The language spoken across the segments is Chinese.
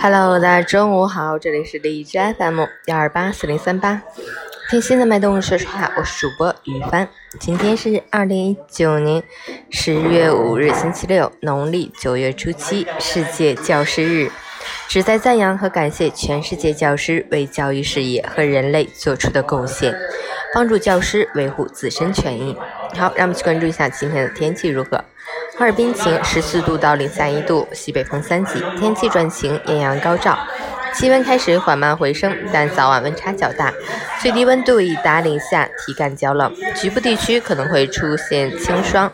Hello，大家中午好，这里是荔枝 FM 幺二八四零三八，听心的脉动物说说话，我是主播于帆。今天是二零一九年十月五日，星期六，农历九月初七，世界教师日，旨在赞扬和感谢全世界教师为教育事业和人类做出的贡献，帮助教师维护自身权益。好，让我们去关注一下今天的天气如何。哈尔滨晴，十四度到零下一度，西北风三级，天气转晴，艳阳高照，气温开始缓慢回升，但早晚温差较大，最低温度已达零下，体感较冷，局部地区可能会出现轻霜。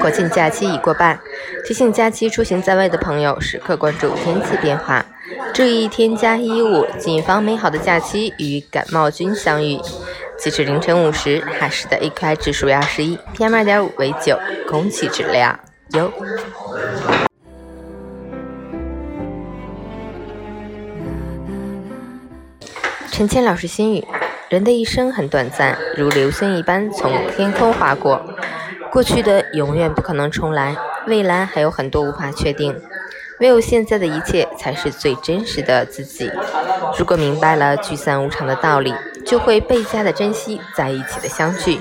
国庆假期已过半，提醒假期出行在外的朋友时刻关注天气变化，注意添加衣物，谨防美好的假期与感冒菌相遇。截至凌晨五时，哈市的 AQI 指数为二十一，PM 二点五为九，空气质量优。陈谦老师心语：人的一生很短暂，如流星一般从天空划过，过去的永远不可能重来，未来还有很多无法确定。唯有现在的一切才是最真实的自己。如果明白了聚散无常的道理，就会倍加的珍惜在一起的相聚。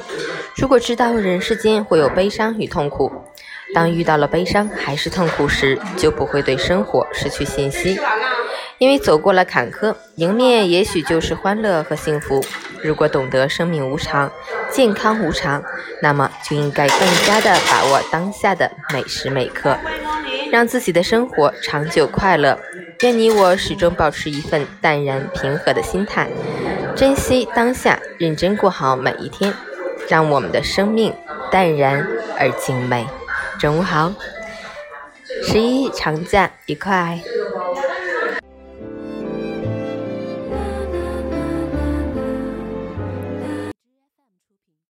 如果知道人世间会有悲伤与痛苦，当遇到了悲伤还是痛苦时，就不会对生活失去信心。因为走过了坎坷，迎面也许就是欢乐和幸福。如果懂得生命无常，健康无常，那么就应该更加的把握当下的每时每刻。让自己的生活长久快乐。愿你我始终保持一份淡然平和的心态，珍惜当下，认真过好每一天，让我们的生命淡然而静美。中午好，十一长假愉快。